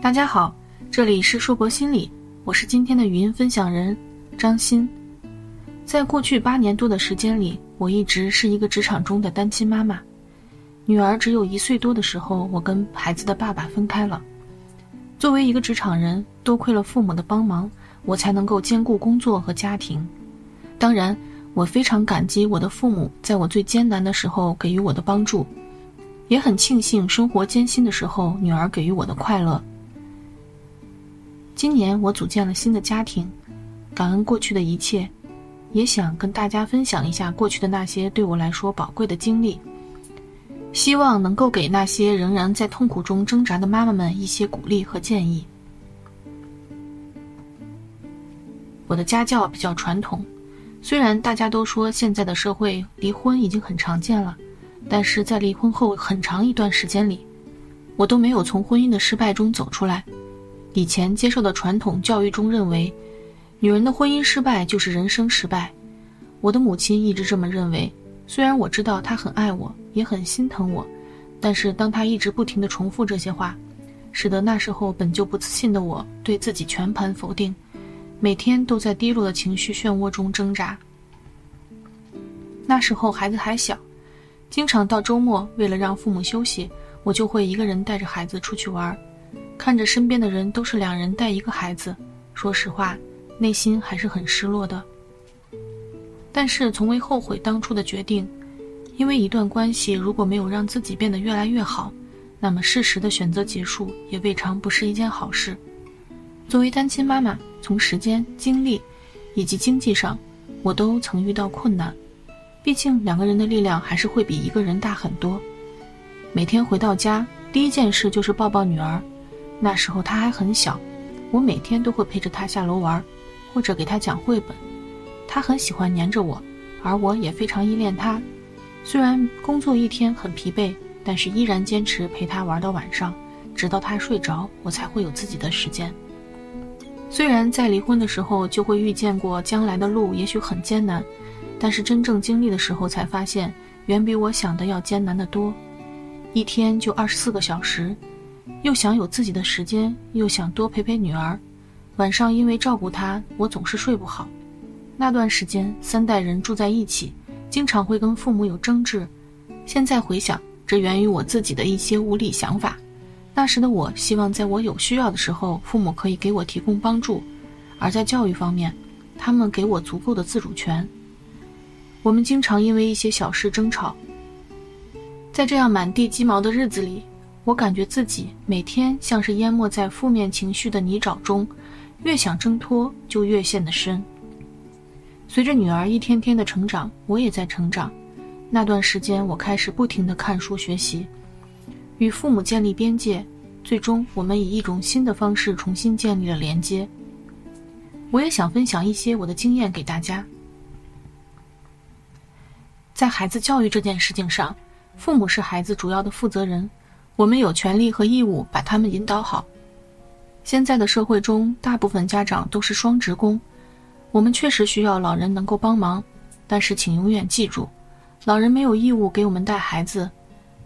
大家好，这里是硕博心理，我是今天的语音分享人张欣。在过去八年多的时间里，我一直是一个职场中的单亲妈妈。女儿只有一岁多的时候，我跟孩子的爸爸分开了。作为一个职场人，多亏了父母的帮忙，我才能够兼顾工作和家庭。当然，我非常感激我的父母在我最艰难的时候给予我的帮助，也很庆幸生活艰辛的时候女儿给予我的快乐。今年我组建了新的家庭，感恩过去的一切，也想跟大家分享一下过去的那些对我来说宝贵的经历，希望能够给那些仍然在痛苦中挣扎的妈妈们一些鼓励和建议。我的家教比较传统，虽然大家都说现在的社会离婚已经很常见了，但是在离婚后很长一段时间里，我都没有从婚姻的失败中走出来。以前接受的传统教育中认为，女人的婚姻失败就是人生失败。我的母亲一直这么认为，虽然我知道她很爱我，也很心疼我，但是当她一直不停地重复这些话，使得那时候本就不自信的我对自己全盘否定，每天都在低落的情绪漩涡中挣扎。那时候孩子还小，经常到周末为了让父母休息，我就会一个人带着孩子出去玩。看着身边的人都是两人带一个孩子，说实话，内心还是很失落的。但是从未后悔当初的决定，因为一段关系如果没有让自己变得越来越好，那么适时的选择结束也未尝不是一件好事。作为单亲妈妈，从时间、精力以及经济上，我都曾遇到困难。毕竟两个人的力量还是会比一个人大很多。每天回到家，第一件事就是抱抱女儿。那时候他还很小，我每天都会陪着他下楼玩，或者给他讲绘本。他很喜欢黏着我，而我也非常依恋他。虽然工作一天很疲惫，但是依然坚持陪他玩到晚上，直到他睡着，我才会有自己的时间。虽然在离婚的时候就会预见过将来的路也许很艰难，但是真正经历的时候才发现，远比我想的要艰难得多。一天就二十四个小时。又想有自己的时间，又想多陪陪女儿。晚上因为照顾她，我总是睡不好。那段时间，三代人住在一起，经常会跟父母有争执。现在回想，这源于我自己的一些无理想法。那时的我希望，在我有需要的时候，父母可以给我提供帮助；而在教育方面，他们给我足够的自主权。我们经常因为一些小事争吵。在这样满地鸡毛的日子里。我感觉自己每天像是淹没在负面情绪的泥沼中，越想挣脱就越陷得深。随着女儿一天天的成长，我也在成长。那段时间，我开始不停地看书学习，与父母建立边界，最终我们以一种新的方式重新建立了连接。我也想分享一些我的经验给大家。在孩子教育这件事情上，父母是孩子主要的负责人。我们有权利和义务把他们引导好。现在的社会中，大部分家长都是双职工，我们确实需要老人能够帮忙，但是请永远记住，老人没有义务给我们带孩子，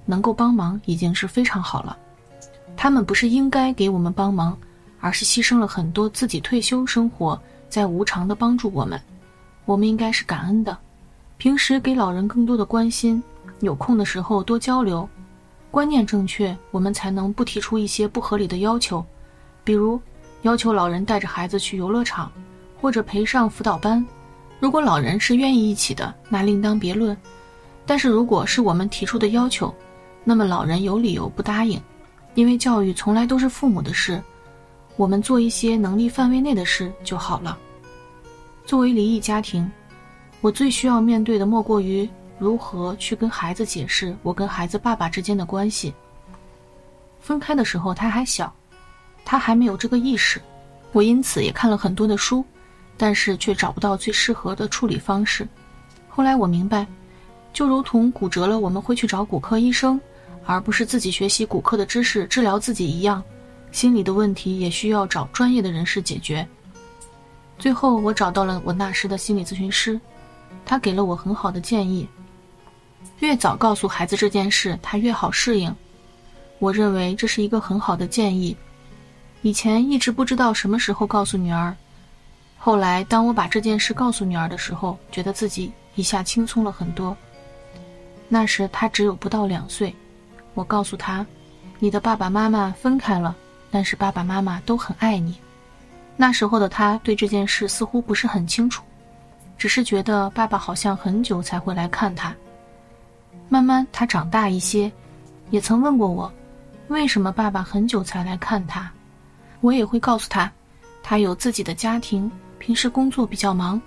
能够帮忙已经是非常好了。他们不是应该给我们帮忙，而是牺牲了很多自己退休生活，在无偿的帮助我们。我们应该是感恩的，平时给老人更多的关心，有空的时候多交流。观念正确，我们才能不提出一些不合理的要求，比如要求老人带着孩子去游乐场，或者陪上辅导班。如果老人是愿意一起的，那另当别论。但是如果是我们提出的要求，那么老人有理由不答应，因为教育从来都是父母的事，我们做一些能力范围内的事就好了。作为离异家庭，我最需要面对的莫过于。如何去跟孩子解释我跟孩子爸爸之间的关系？分开的时候他还小，他还没有这个意识，我因此也看了很多的书，但是却找不到最适合的处理方式。后来我明白，就如同骨折了我们会去找骨科医生，而不是自己学习骨科的知识治疗自己一样，心理的问题也需要找专业的人士解决。最后我找到了我那时的心理咨询师，他给了我很好的建议。越早告诉孩子这件事，他越好适应。我认为这是一个很好的建议。以前一直不知道什么时候告诉女儿，后来当我把这件事告诉女儿的时候，觉得自己一下轻松了很多。那时她只有不到两岁，我告诉她：“你的爸爸妈妈分开了，但是爸爸妈妈都很爱你。”那时候的她对这件事似乎不是很清楚，只是觉得爸爸好像很久才会来看她。慢慢他长大一些，也曾问过我，为什么爸爸很久才来看他。我也会告诉他，他有自己的家庭，平时工作比较忙。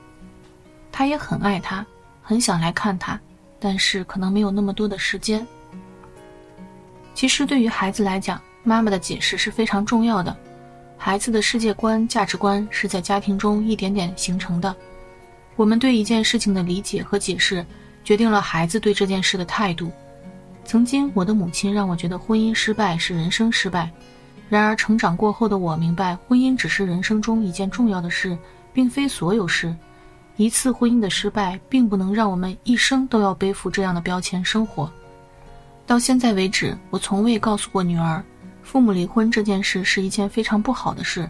他也很爱他，很想来看他，但是可能没有那么多的时间。其实对于孩子来讲，妈妈的解释是非常重要的。孩子的世界观、价值观是在家庭中一点点形成的。我们对一件事情的理解和解释，决定了孩子对这件事的态度。曾经，我的母亲让我觉得婚姻失败是人生失败。然而，成长过后的我明白，婚姻只是人生中一件重要的事，并非所有事。一次婚姻的失败，并不能让我们一生都要背负这样的标签生活。到现在为止，我从未告诉过女儿，父母离婚这件事是一件非常不好的事。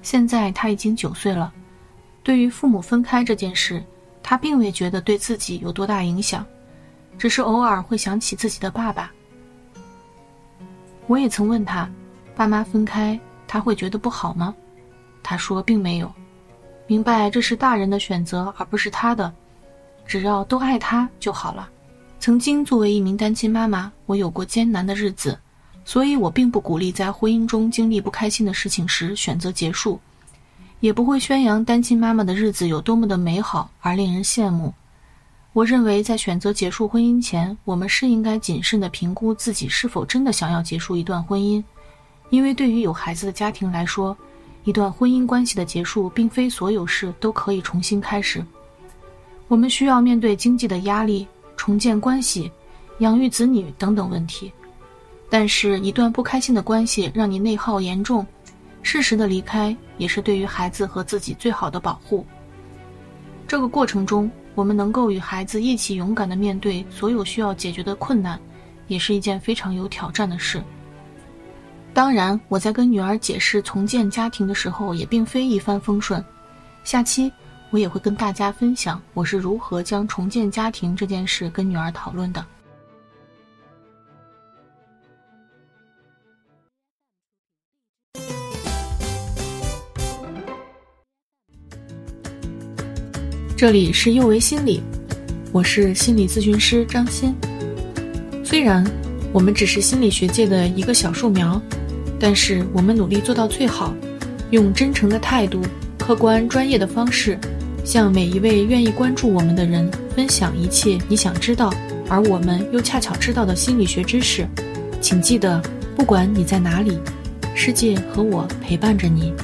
现在她已经九岁了，对于父母分开这件事，他并未觉得对自己有多大影响，只是偶尔会想起自己的爸爸。我也曾问他。爸妈分开，他会觉得不好吗？他说并没有，明白这是大人的选择，而不是他的，只要都爱他就好了。曾经作为一名单亲妈妈，我有过艰难的日子，所以我并不鼓励在婚姻中经历不开心的事情时选择结束，也不会宣扬单亲妈妈的日子有多么的美好而令人羡慕。我认为在选择结束婚姻前，我们是应该谨慎地评估自己是否真的想要结束一段婚姻。因为对于有孩子的家庭来说，一段婚姻关系的结束，并非所有事都可以重新开始。我们需要面对经济的压力、重建关系、养育子女等等问题。但是，一段不开心的关系让你内耗严重，适时的离开也是对于孩子和自己最好的保护。这个过程中，我们能够与孩子一起勇敢的面对所有需要解决的困难，也是一件非常有挑战的事。当然，我在跟女儿解释重建家庭的时候，也并非一帆风顺。下期我也会跟大家分享我是如何将重建家庭这件事跟女儿讨论的。这里是幼为心理，我是心理咨询师张欣。虽然我们只是心理学界的一个小树苗。但是我们努力做到最好，用真诚的态度、客观专业的方式，向每一位愿意关注我们的人分享一切你想知道，而我们又恰巧知道的心理学知识。请记得，不管你在哪里，世界和我陪伴着你。